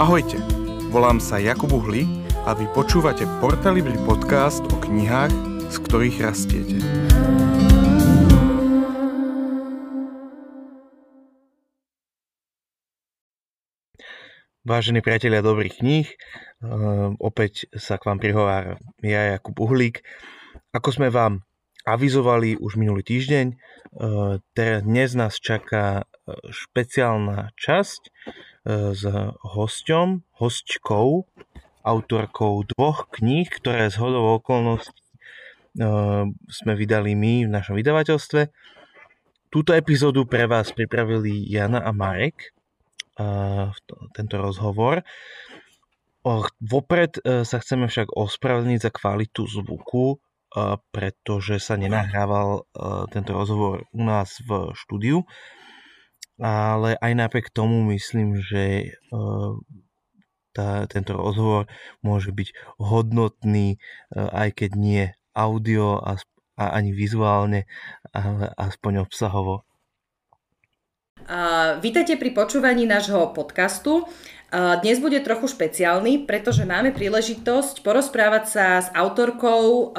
Ahojte, volám sa Jakub Uhli a vy počúvate Portalibri podcast o knihách, z ktorých rastiete. Vážení priatelia dobrých kníh, uh, opäť sa k vám prihováram ja, Jakub Uhlík. Ako sme vám avizovali už minulý týždeň, uh, dnes nás čaká špeciálna časť uh, s hosťom, hostčkou, autorkou dvoch kníh, ktoré z hodou okolností sme vydali my v našom vydavateľstve. Túto epizódu pre vás pripravili Jana a Marek tento rozhovor. Vopred e, sa chceme však ospravedlniť za kvalitu zvuku, pretože sa nenahrával e, tento rozhovor u nás v štúdiu, ale aj napriek tomu myslím, že e, tá, tento rozhovor môže byť hodnotný, aj keď nie audio a, a ani vizuálne, ale aspoň obsahovo. Vítajte pri počúvaní nášho podcastu. Dnes bude trochu špeciálny, pretože máme príležitosť porozprávať sa s autorkou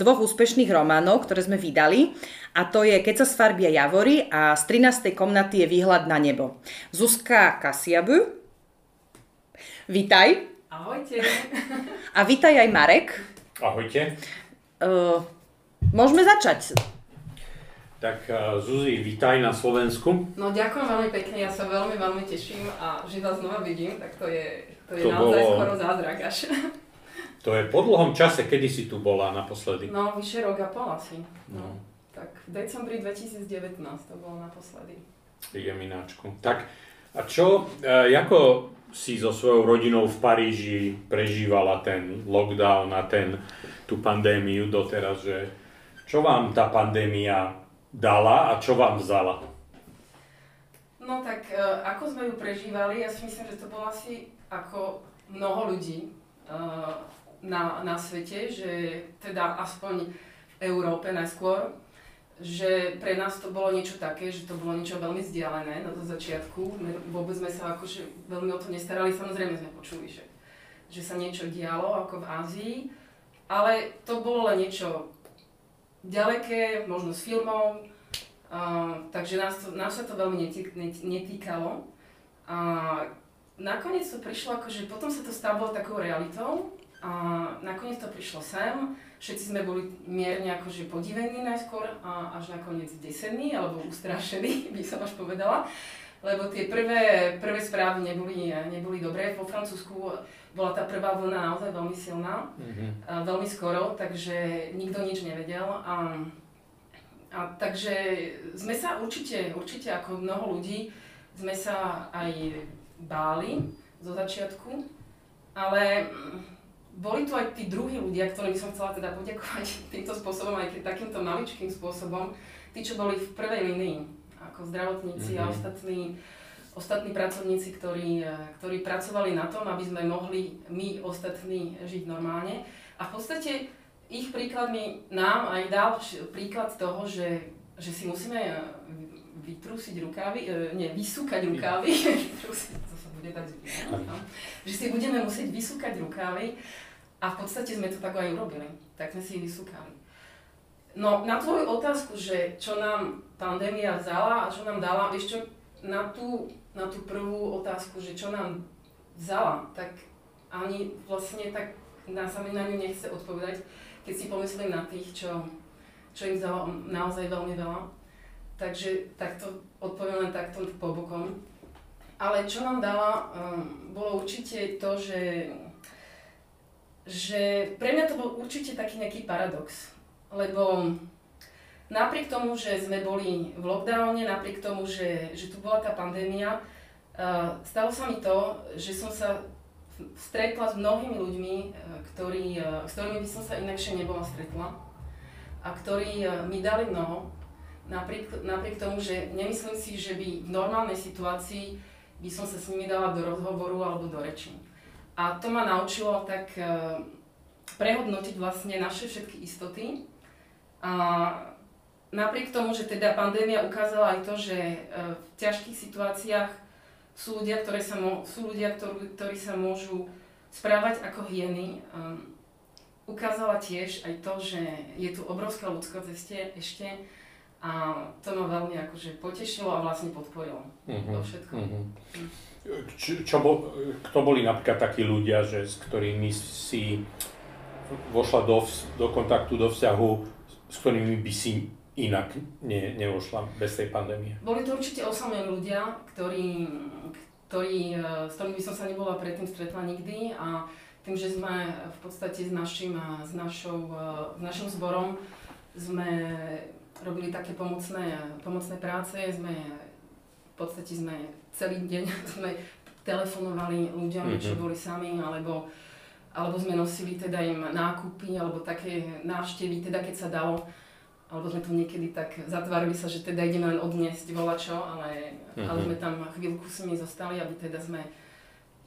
dvoch úspešných románov, ktoré sme vydali. A to je Keď sa sfarbia javory a z 13. komnaty je výhľad na nebo. Zuzka Kasiabu. Vítaj. Ahojte. A vítaj aj Marek. Ahojte. Uh, môžeme začať. Tak uh, Zuzi, vítaj na Slovensku. No ďakujem veľmi pekne, ja sa veľmi, veľmi teším a že vás znova vidím, tak to je, to je to naozaj bolo... skoro zázrak až. To je po dlhom čase, kedy si tu bola naposledy? No, vyše rok a pol asi. No. no. Tak v decembri 2019 to bolo naposledy. Ide mináčku. Tak a čo, uh, ako si so svojou rodinou v Paríži prežívala ten lockdown a ten, tú pandémiu doteraz, že čo vám tá pandémia dala a čo vám vzala? No tak e, ako sme ju prežívali, ja si myslím, že to bolo asi ako mnoho ľudí e, na, na svete, že teda aspoň v Európe najskôr, že pre nás to bolo niečo také, že to bolo niečo veľmi vzdialené na to začiatku. Vôbec sme sa akože veľmi o to nestarali, samozrejme sme počuli, že, že sa niečo dialo ako v Ázii, ale to bolo len niečo ďaleké, možno s filmom, uh, takže nás, to, nás sa to veľmi netýkalo. A nakoniec to prišlo akože, potom sa to stalo takou realitou a nakoniec to prišlo sem, všetci sme boli mierne akože podivení najskôr a až nakoniec desení alebo ustrašení, by som až povedala lebo tie prvé, prvé správy neboli, neboli dobré. Po Francúzsku bola tá prvá vlna naozaj veľmi silná, mm-hmm. a veľmi skoro, takže nikto nič nevedel. A, a takže sme sa určite, určite ako mnoho ľudí, sme sa aj báli zo začiatku, ale boli tu aj tí druhí ľudia, ktorým som chcela teda poďakovať týmto spôsobom, aj takýmto maličkým spôsobom, tí, čo boli v prvej linii ako zdravotníci mm-hmm. a mhm. ostatní, ostatní pracovníci, ktorí, eh, ktorí pracovali na tom, aby sme mohli my ostatní žiť normálne. A v podstate ich príklad mi nám aj dal príklad toho, že, že si musíme eh, vytrúsiť rukávy, eh, nie, vysúkať rukávy, to sa bude tak no. že si budeme musieť vysúkať rukávy a v podstate sme to tak aj urobili, tak sme si ich vysúkali. No, na tvoju otázku, že čo nám pandémia vzala a čo nám dala, vieš čo, na tú, na tú prvú otázku, že čo nám vzala, tak ani vlastne tak na sa mi na ňu nechce odpovedať, keď si pomyslím na tých, čo, čo im vzala naozaj veľmi veľa. Takže takto odpoviem len takto po bokom. Ale čo nám dala, um, bolo určite to, že, že pre mňa to bol určite taký nejaký paradox lebo napriek tomu, že sme boli v lockdowne, napriek tomu, že, že tu bola tá pandémia, uh, stalo sa mi to, že som sa stretla s mnohými ľuďmi, uh, ktorí, uh, s ktorými by som sa inakšie nebola stretla a ktorí mi dali mnoho, napriek, napriek tomu, že nemyslím si, že by v normálnej situácii by som sa s nimi dala do rozhovoru alebo do reči. A to ma naučilo tak prehodnotiť vlastne naše všetky istoty a napriek tomu, že teda pandémia ukázala aj to, že e, v ťažkých situáciách sú ľudia, ktoré sa mo- sú ľudia ktorí, ktorí sa môžu správať ako hieny. Um, ukázala tiež aj to, že je tu obrovská ľudskosť ešte, ešte a to ma veľmi akože potešilo a vlastne podporilo uh-huh, vo všetkom. Uh-huh. Čo, čo bol, kto boli napríklad takí ľudia, že, s ktorými si vošla do, do kontaktu, do vzťahu, s ktorými by si inak ne, nevošla bez tej pandémie? Boli to určite osamelí ľudia, ktorí, ktorí, e, s ktorými by som sa nebola predtým stretla nikdy a tým, že sme v podstate s našim, s našou, e, s našim zborom sme robili také pomocné, pomocné práce, sme v podstate sme celý deň sme telefonovali ľuďom, mm-hmm. či boli sami, alebo alebo sme nosili teda im nákupy, alebo také návštevy, teda keď sa dalo, alebo sme to niekedy tak zatvárali sa, že teda ideme len odniesť volačo, ale, mm-hmm. ale sme tam chvíľku s nimi zostali, aby teda sme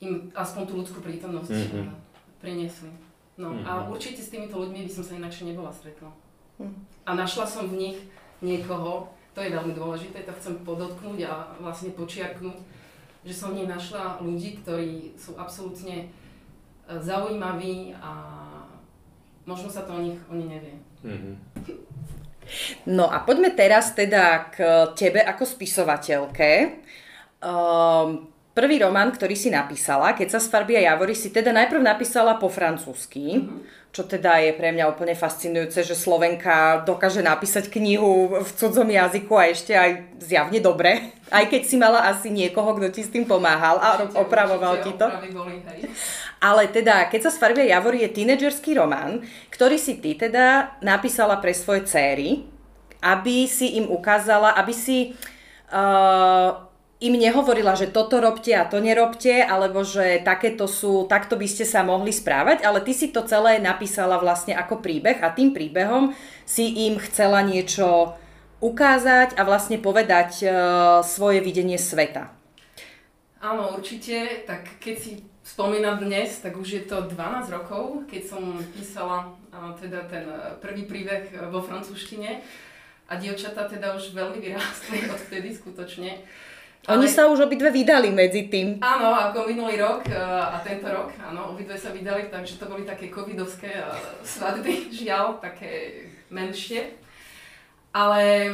im aspoň tú ľudskú prítomnosť mm-hmm. priniesli. No mm-hmm. a určite s týmito ľuďmi by som sa inakšie nebola stretla. Mm. A našla som v nich niekoho, to je veľmi dôležité, to chcem podotknúť a vlastne počiarknúť, že som v nich našla ľudí, ktorí sú absolútne zaujímavý a možno sa to o nich oni nevie. Mm-hmm. No a poďme teraz teda k tebe ako spisovateľke. Um, prvý román, ktorý si napísala, Keď sa z farby a javory, si teda najprv napísala po francúzsky, mm-hmm. čo teda je pre mňa úplne fascinujúce, že Slovenka dokáže napísať knihu v cudzom jazyku a ešte aj zjavne dobre, aj keď si mala asi niekoho, kto ti s tým pomáhal a určite, opravoval určite, ti to. Boli, hej. Ale teda, keď sa sfarbia Javory je tínedžerský román, ktorý si ty teda napísala pre svoje céry, aby si im ukázala, aby si uh, im nehovorila, že toto robte a to nerobte, alebo že takéto sú, takto by ste sa mohli správať, ale ty si to celé napísala vlastne ako príbeh a tým príbehom si im chcela niečo ukázať a vlastne povedať uh, svoje videnie sveta. Áno, určite. Tak keď si spomínam dnes, tak už je to 12 rokov, keď som písala a, teda ten e, prvý príbeh e, vo francúzštine a dievčatá teda už veľmi vyrástli odtedy skutočne. Oni Ale... sa už obidve vydali medzi tým. Áno, ako minulý rok e, a tento rok, áno, obidve sa vydali, takže to boli také covidovské svadby, žiaľ, také menšie. Ale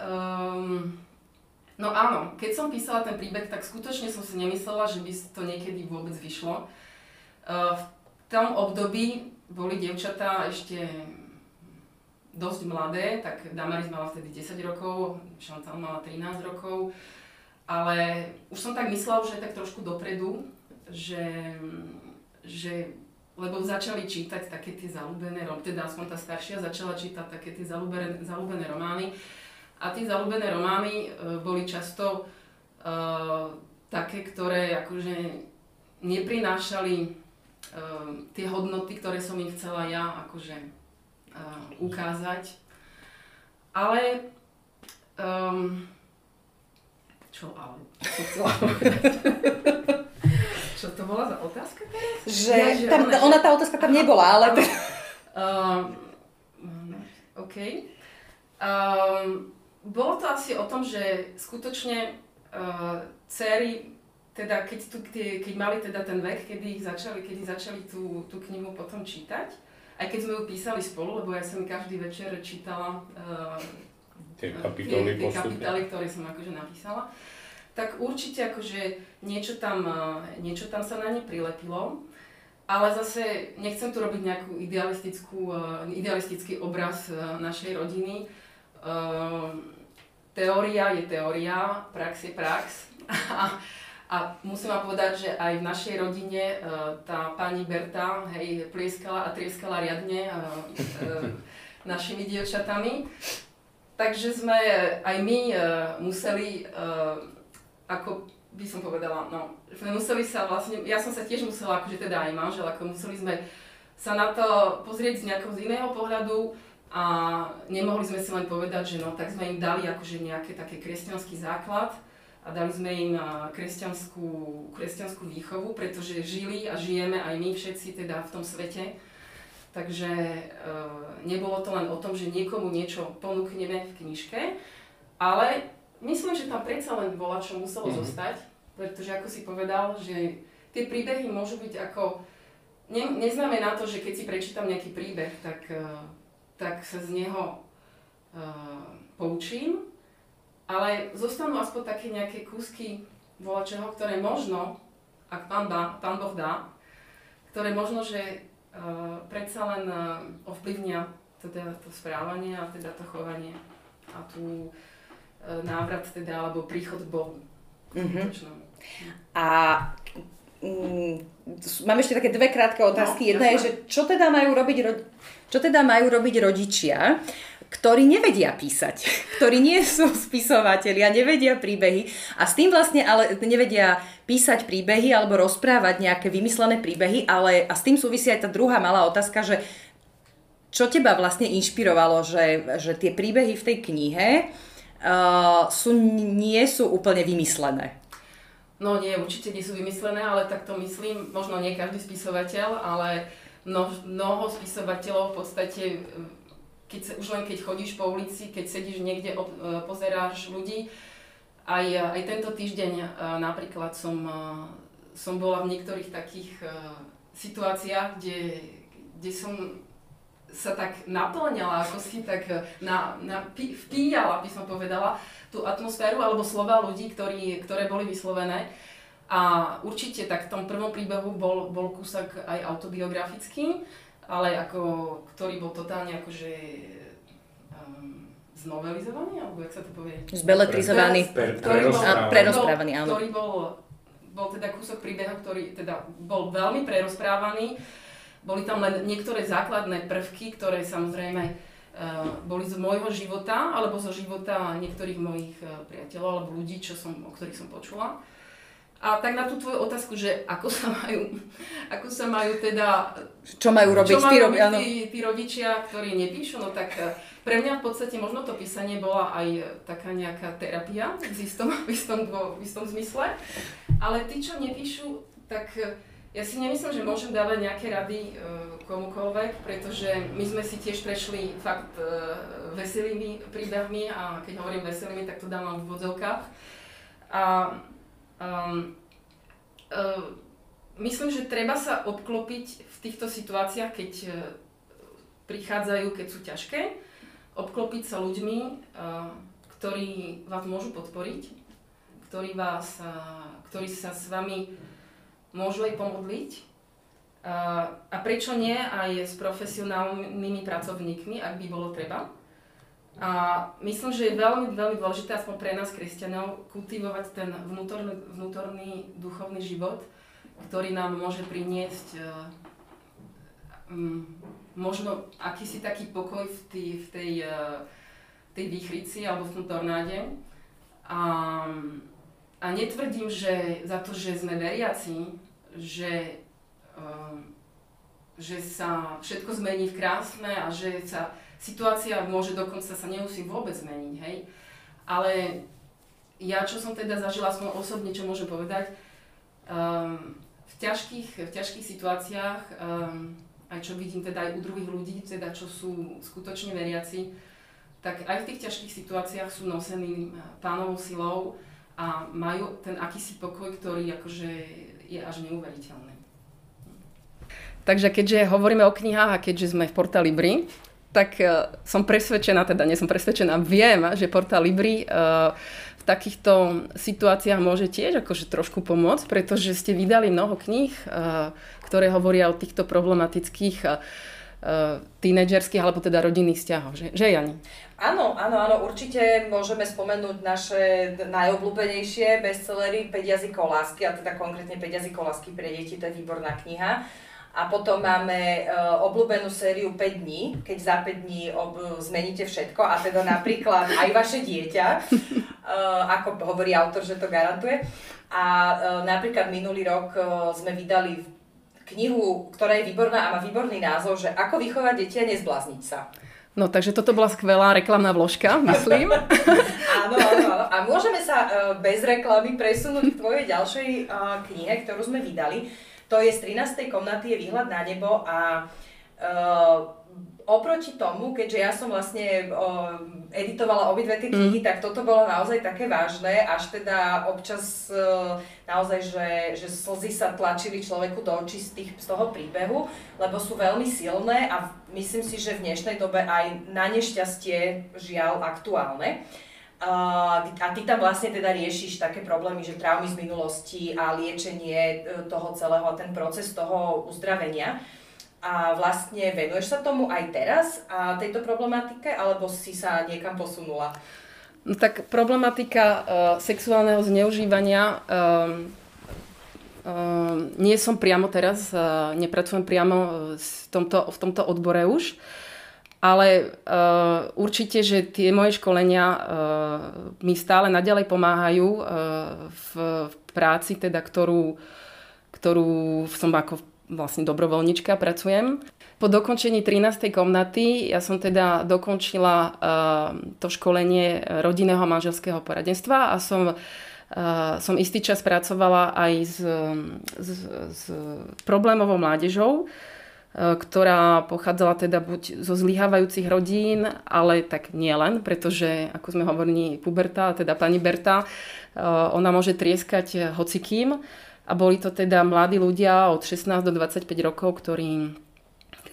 um, No áno, keď som písala ten príbeh, tak skutočne som si nemyslela, že by to niekedy vôbec vyšlo. Uh, v tom období boli dievčatá ešte dosť mladé, tak Damaris mala vtedy 10 rokov, Chantal mala 13 rokov, ale už som tak myslela, že tak trošku dopredu, že, že lebo začali čítať také tie zalúbené, teda aspoň tá staršia začala čítať také tie zalúbené, zalúbené romány a tie zalúbené romány uh, boli často uh, také, ktoré akože neprinášali uh, tie hodnoty, ktoré som im chcela ja akože uh, ukázať. Ale um, čo ale? Čo to bola za otázka teraz? Že, ja, že tam, ona, ona tá otázka tam nebola, ale... Uh, OK. Um, bolo to asi o tom, že skutočne uh, céry, teda keď, tu, keď mali teda ten vek, kedy ich začali, kedy začali tú, tú knihu potom čítať, aj keď sme ju písali spolu, lebo ja som každý večer čítala uh, tie kapitoly, tie, tie kapitoly, ktoré som akože napísala, tak určite akože niečo tam, uh, niečo tam sa na ne prilepilo. Ale zase nechcem tu robiť nejakú idealistickú, uh, idealistický obraz uh, našej rodiny. Teória je teória, prax je prax. A, a musím vám povedať, že aj v našej rodine tá pani Berta hej, plieskala a trieskala riadne našimi dievčatami. Takže sme aj my uh, museli, uh, ako by som povedala, no, sme museli sa vlastne, ja som sa tiež musela, akože teda aj manžel, ako museli sme sa na to pozrieť z nejakého z iného pohľadu, a nemohli sme si len povedať, že no tak sme im dali akože nejaký taký kresťanský základ a dali sme im kresťanskú, kresťanskú výchovu, pretože žili a žijeme aj my všetci teda v tom svete. Takže e, nebolo to len o tom, že niekomu niečo ponúkneme v knižke, ale myslím, že tam predsa len bola, čo muselo mm-hmm. zostať. Pretože ako si povedal, že tie príbehy môžu byť ako... Ne, neznamená to, že keď si prečítam nejaký príbeh, tak, uh, tak sa z neho uh, poučím, ale zostanú aspoň také nejaké kúsky volačeho, ktoré možno, ak pán, dá, pán Boh dá, ktoré možno, že predsa len uh, ovplyvnia teda to správanie a teda to chovanie a tu uh, návrat teda, alebo príchod k Bohu. Mm-hmm. A mm, mám ešte také dve krátke otázky. No, Jedna je, že čo teda majú robiť, čo teda majú robiť rodičia, ktorí nevedia písať, ktorí nie sú spisovatelia, nevedia príbehy a s tým vlastne ale nevedia písať príbehy alebo rozprávať nejaké vymyslené príbehy, ale a s tým súvisí aj tá druhá malá otázka, že čo teba vlastne inšpirovalo, že, že tie príbehy v tej knihe uh, sú, nie sú úplne vymyslené? No nie, určite nie sú vymyslené, ale tak to myslím, možno nie každý spisovateľ, ale mnoho, mnoho spisovateľov v podstate keď už len keď chodíš po ulici, keď sedíš niekde, e, pozeráš ľudí. Aj, aj tento týždeň e, napríklad som, e, som bola v niektorých takých situáciách, kde, kde som sa tak naplňala, ako si tak na, na, vpíjala, by som povedala, tú atmosféru alebo slova ľudí, ktorí, ktoré boli vyslovené. A určite tak v tom prvom príbehu bol, bol kúsak aj autobiografický, ale ako, ktorý bol totálne akože um, znovelizovaný, alebo jak sa to povie? Zbeletrizovaný. Pre, pre, prerozprávaný, áno. Ktorý bol, bol teda kúsok príbehu, ktorý teda bol veľmi prerozprávaný. Boli tam len niektoré základné prvky, ktoré samozrejme uh, boli z môjho života, alebo zo života niektorých mojich uh, priateľov alebo ľudí, čo som, o ktorých som počula. A tak na tú tvoju otázku, že ako sa majú, ako sa majú teda... Čo majú robiť, čo majú tí, tí, tí rodičia, ktorí nepíšu, no tak eh, pre mňa v podstate možno to písanie bola aj taká nejaká terapia v istom, v istom, v istom zmysle. Ale tí, čo nepíšu, tak eh, ja si nemyslím, že môžem dávať nejaké rady komukoľvek, pretože my sme si tiež prešli fakt veselými príbehmi a keď hovorím veselými, tak to dávam v vodzovkách. A Um, uh, myslím, že treba sa obklopiť v týchto situáciách, keď uh, prichádzajú, keď sú ťažké, obklopiť sa ľuďmi, uh, ktorí vás môžu podporiť, ktorí, vás, uh, ktorí sa s vami môžu aj pomodliť. Uh, a prečo nie aj s profesionálnymi pracovníkmi, ak by bolo treba. A myslím, že je veľmi, veľmi dôležité, aspoň pre nás, kresťanov, kultivovať ten vnútorný, vnútorný duchovný život, ktorý nám môže priniesť um, možno akýsi taký pokoj v, tý, v tej, uh, tej výchrici alebo v tom tornáde. A, a netvrdím, že za to, že sme veriaci, že, uh, že sa všetko zmení v krásne a že sa situácia môže dokonca sa nemusí vôbec zmeniť, hej. Ale ja, čo som teda zažila aspoň osobne, čo môžem povedať, um, v, ťažkých, v ťažkých situáciách, um, aj čo vidím teda aj u druhých ľudí, teda čo sú skutočne veriaci, tak aj v tých ťažkých situáciách sú nosení pánovou silou a majú ten akýsi pokoj, ktorý akože je až neuveriteľný. Takže keďže hovoríme o knihách a keďže sme v portáli Bri, tak uh, som presvedčená, teda nie som presvedčená, viem, že portál Libri uh, v takýchto situáciách môže tiež akože trošku pomôcť, pretože ste vydali mnoho kníh, uh, ktoré hovoria o týchto problematických tínedžerských alebo teda rodinných vzťahov. Že, že Jani? Áno, áno, áno, určite môžeme spomenúť naše najobľúbenejšie bestsellery 5 jazykov lásky, a teda konkrétne 5 jazykov lásky pre deti, to je výborná kniha. A potom máme uh, obľúbenú sériu 5 dní, keď za 5 dní ob- zmeníte všetko a teda napríklad aj vaše dieťa, uh, ako hovorí autor, že to garantuje. A uh, napríklad minulý rok uh, sme vydali knihu, ktorá je výborná a má výborný názov, že ako vychovať deti a nezblázniť sa. No, takže toto bola skvelá reklamná vložka, myslím. áno, áno, áno. A môžeme sa uh, bez reklamy presunúť k tvojej ďalšej uh, knihe, ktorú sme vydali to je z 13. komnaty je výhľad na nebo a Uh, oproti tomu, keďže ja som vlastne o, editovala obidve tie knihy, mm. tak toto bolo naozaj také vážne, až teda občas e, naozaj, že, že slzy sa tlačili človeku do očí z, tých, z toho príbehu, lebo sú veľmi silné a myslím si, že v dnešnej dobe aj na nešťastie žiaľ aktuálne. Uh, a ty tam vlastne teda riešiš také problémy, že traumy z minulosti a liečenie e, toho celého, ten proces toho uzdravenia a vlastne venuješ sa tomu aj teraz a tejto problematike, alebo si sa niekam posunula? No tak problematika uh, sexuálneho zneužívania uh, uh, nie som priamo teraz, uh, nepracujem priamo v tomto, v tomto odbore už, ale uh, určite, že tie moje školenia uh, mi stále naďalej pomáhajú uh, v, v práci, teda, ktorú, ktorú som ako vlastne dobrovoľnička pracujem. Po dokončení 13. komnaty ja som teda dokončila uh, to školenie rodinného a manželského poradenstva a som, uh, som istý čas pracovala aj s, s, s problémovou mládežou, ktorá pochádzala teda buď zo zlyhávajúcich rodín, ale tak nielen, pretože ako sme hovorili puberta, teda pani Berta, uh, ona môže trieskať hocikým, a boli to teda mladí ľudia od 16 do 25 rokov, ktorí,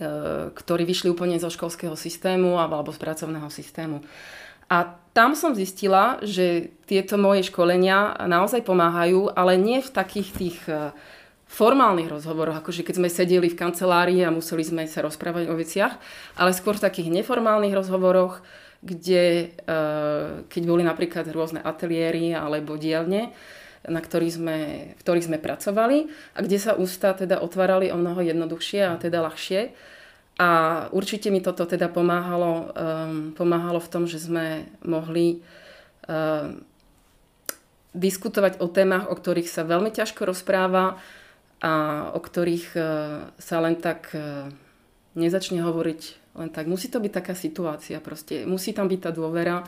e, ktorí vyšli úplne zo školského systému alebo z pracovného systému. A tam som zistila, že tieto moje školenia naozaj pomáhajú, ale nie v takých tých e, formálnych rozhovoroch, akože keď sme sedeli v kancelárii a museli sme sa rozprávať o veciach, ale skôr v takých neformálnych rozhovoroch, kde, e, keď boli napríklad rôzne ateliéry alebo dielne, na ktorých sme, v ktorých sme pracovali a kde sa ústa teda otvárali o mnoho jednoduchšie a teda ľahšie. A určite mi toto teda pomáhalo, um, pomáhalo v tom, že sme mohli um, diskutovať o témach, o ktorých sa veľmi ťažko rozpráva a o ktorých uh, sa len tak uh, nezačne hovoriť len tak. Musí to byť taká situácia proste. Musí tam byť tá dôvera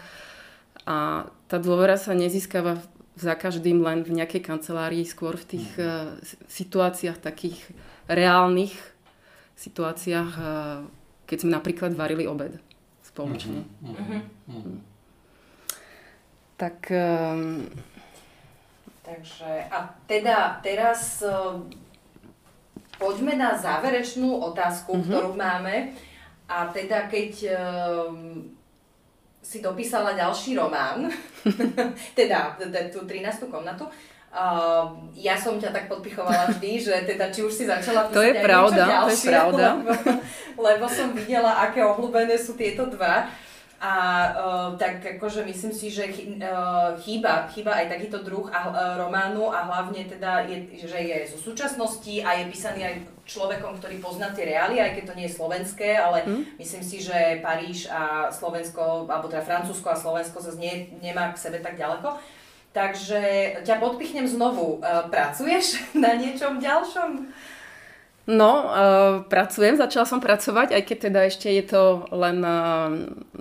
a tá dôvera sa nezískava za každým len v nejakej kancelárii, skôr v tých uh, situáciách takých reálnych situáciách, keď sme napríklad varili obed spoločne. Uh-huh. Uh-huh. Uh-huh. Tak... Um, Takže a teda teraz poďme na záverečnú otázku, uh-huh. ktorú máme. A teda keď uh, si dopísala ďalší román, teda tú 13. komnatu. Uh, ja som ťa tak podpichovala vždy, že teda či už si začala písať to je pravda, ďalšie, to je pravda. Lebo, lebo som videla, aké obľúbené sú tieto dva. A uh, tak akože myslím si, že chy, uh, chýba, chýba aj takýto druh a, uh, románu a hlavne teda je, že je zo súčasnosti a je písaný aj človekom, ktorý pozná tie reálie, aj keď to nie je slovenské, ale mm. myslím si, že Paríž a Slovensko, alebo teda Francúzsko a Slovensko sa nie, nemá k sebe tak ďaleko. Takže ťa podpichnem znovu. Uh, pracuješ na niečom ďalšom? No, uh, pracujem, začala som pracovať, aj keď teda ešte je to len uh,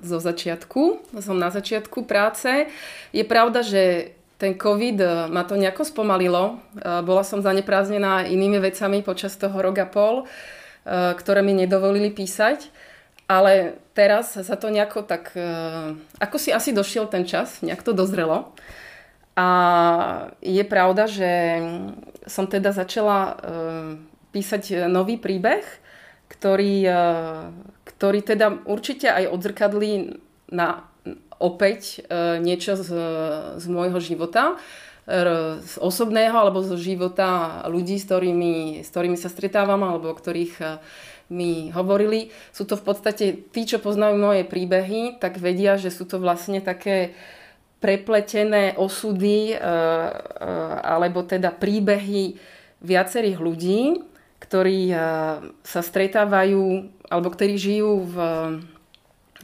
zo začiatku, som na začiatku práce. Je pravda, že ten COVID uh, ma to nejako spomalilo. Uh, bola som zaneprázdnená inými vecami počas toho rok a pol, uh, ktoré mi nedovolili písať. Ale teraz sa to nejako tak, uh, ako si asi došiel ten čas, nejak to dozrelo. A je pravda, že som teda začala písať e, nový príbeh, ktorý, e, ktorý teda určite aj odzrkadlí na opäť e, niečo z, z môjho života, z osobného alebo zo života ľudí, s ktorými, s ktorými sa stretávam alebo o ktorých mi hovorili. Sú to v podstate tí, čo poznajú moje príbehy, tak vedia, že sú to vlastne také prepletené osudy alebo teda príbehy viacerých ľudí, ktorí eh, sa stretávajú alebo ktorí žijú v,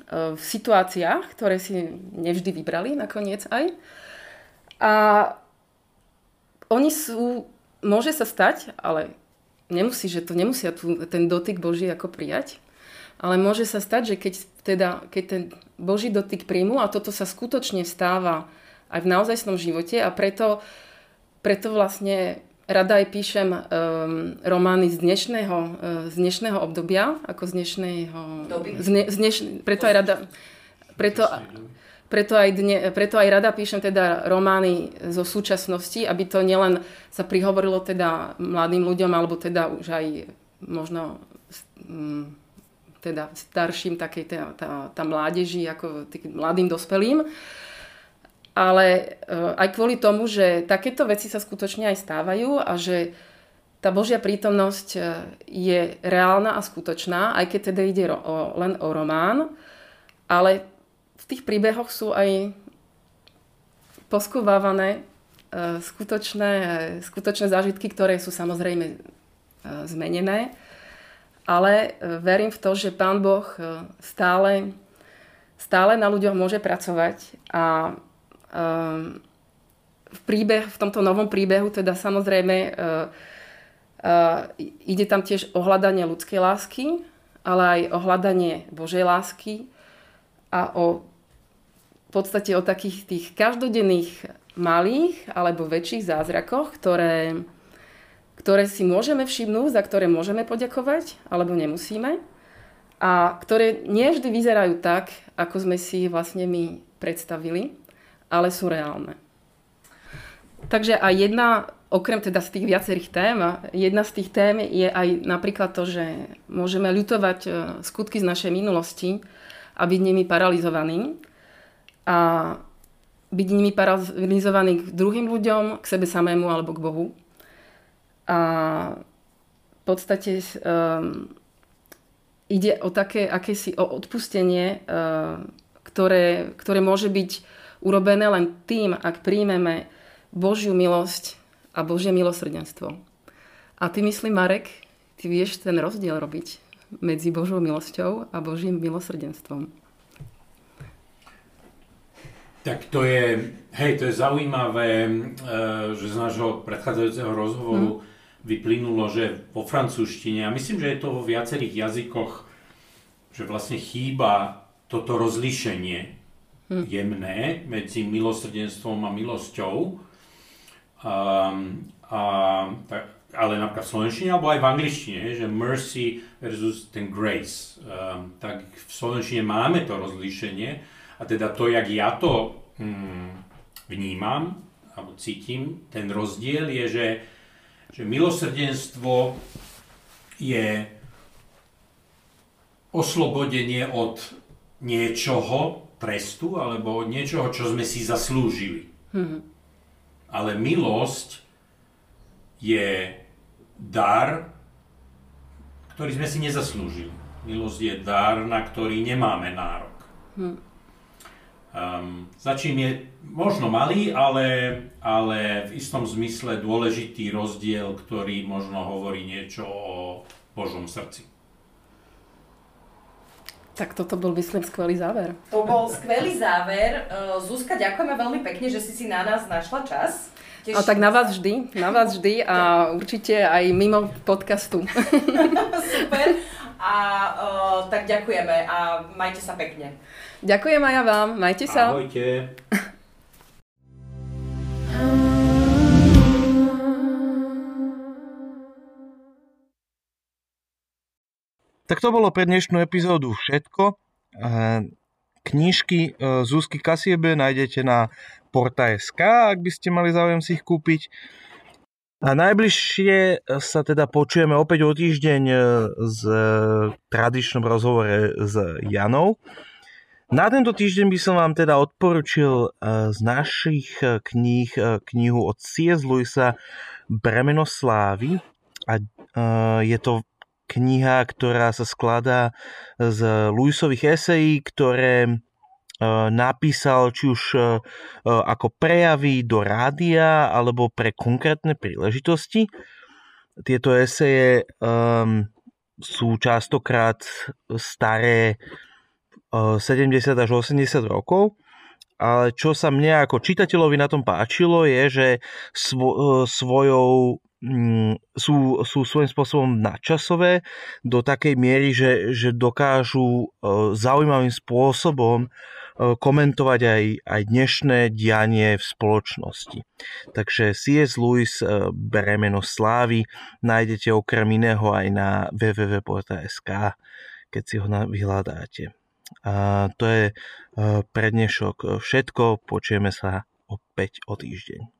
eh, v situáciách, ktoré si nevždy vybrali nakoniec aj. A oni sú, môže sa stať, ale nemusí, že to nemusia tu, ten dotyk Boží ako prijať, ale môže sa stať, že keď, teda, keď ten Boží dotyk príjmu a toto sa skutočne stáva aj v naozajstnom živote a preto, preto vlastne rada aj píšem um, romány z dnešného, uh, z dnešného obdobia, ako z dnešného... Z ne, z dneš, preto aj rada... Preto, preto aj, dne, preto aj rada píšem teda romány zo súčasnosti, aby to nielen sa prihovorilo teda mladým ľuďom, alebo teda už aj možno um, teda starším, takej tá, tá, tá mládeži, ako tým mladým dospelým. Ale e, aj kvôli tomu, že takéto veci sa skutočne aj stávajú a že tá Božia prítomnosť e, je reálna a skutočná, aj keď teda ide o, len o román, ale v tých príbehoch sú aj poskúvávané e, skutočné, skutočné zážitky, ktoré sú samozrejme zmenené. Ale verím v to, že Pán Boh stále, stále na ľuďoch môže pracovať a um, v, príbeh, v tomto novom príbehu teda samozrejme uh, uh, ide tam tiež o hľadanie ľudskej lásky, ale aj o hľadanie Božej lásky a o v podstate o takých tých každodenných malých alebo väčších zázrakoch, ktoré, ktoré si môžeme všimnúť, za ktoré môžeme poďakovať, alebo nemusíme. A ktoré nie vždy vyzerajú tak, ako sme si vlastne my predstavili, ale sú reálne. Takže aj jedna, okrem teda z tých viacerých tém, jedna z tých tém je aj napríklad to, že môžeme ľutovať e, skutky z našej minulosti a byť nimi paralizovaní. A byť nimi paralizovaní k druhým ľuďom, k sebe samému alebo k Bohu. A v podstate um, ide o také akési o odpustenie, uh, ktoré, ktoré môže byť urobené len tým, ak príjmeme Božiu milosť a Božie milosrdenstvo. A ty myslím, Marek, ty vieš ten rozdiel robiť medzi Božou milosťou a Božím milosrdenstvom. Tak to je, hej, to je zaujímavé, e, že z nášho predchádzajúceho rozhovoru hmm vyplynulo, že vo francúzštine, a myslím, že je to vo viacerých jazykoch, že vlastne chýba toto rozlíšenie. Jemné medzi milosrdenstvom a milosťou. Um, a, ale napríklad v slovenčine alebo aj v angličtine, že mercy versus ten grace. Um, tak v slovenčine máme to rozlíšenie a teda to, jak ja to um, vnímam alebo cítim, ten rozdiel je, že že milosrdenstvo je oslobodenie od niečoho, trestu, alebo niečoho, čo sme si zaslúžili. Hmm. Ale milosť je dar, ktorý sme si nezaslúžili. Milosť je dar, na ktorý nemáme nárok. Hmm. Um, za čím je možno malý, ale, ale v istom zmysle dôležitý rozdiel, ktorý možno hovorí niečo o Božom srdci. Tak toto bol, myslím, skvelý záver. To bol skvelý záver. E, Zuzka, ďakujeme veľmi pekne, že si si na nás našla čas. Teším a tak na vás vždy, na vás vždy a určite aj mimo podcastu. Super. A uh, tak ďakujeme a majte sa pekne. Ďakujem aj ja vám. Majte sa. Ahojte. Tak to bolo pre dnešnú epizódu všetko. Knižky e, Zuzky Kasiebe nájdete na porta.sk, ak by ste mali záujem si ich kúpiť. A najbližšie sa teda počujeme opäť o týždeň e, z tradičnom rozhovore s Janou. Na tento týždeň by som vám teda odporučil z našich kníh knihu od C.S. Lewisa Bremeno slávy a je to kniha, ktorá sa skladá z Lewisových esejí, ktoré napísal či už ako prejavy do rádia alebo pre konkrétne príležitosti. Tieto eseje um, sú častokrát staré 70 až 80 rokov. Ale čo sa mne ako čitateľovi na tom páčilo je, že svo, svojou sú, sú svojím spôsobom nadčasové do takej miery, že, že dokážu zaujímavým spôsobom komentovať aj, aj dnešné dianie v spoločnosti. Takže C.S. Lewis bere meno slávy, nájdete okrem iného aj na www.sk, keď si ho vyhľadáte. A to je pre dnešok všetko, počujeme sa opäť o týždeň.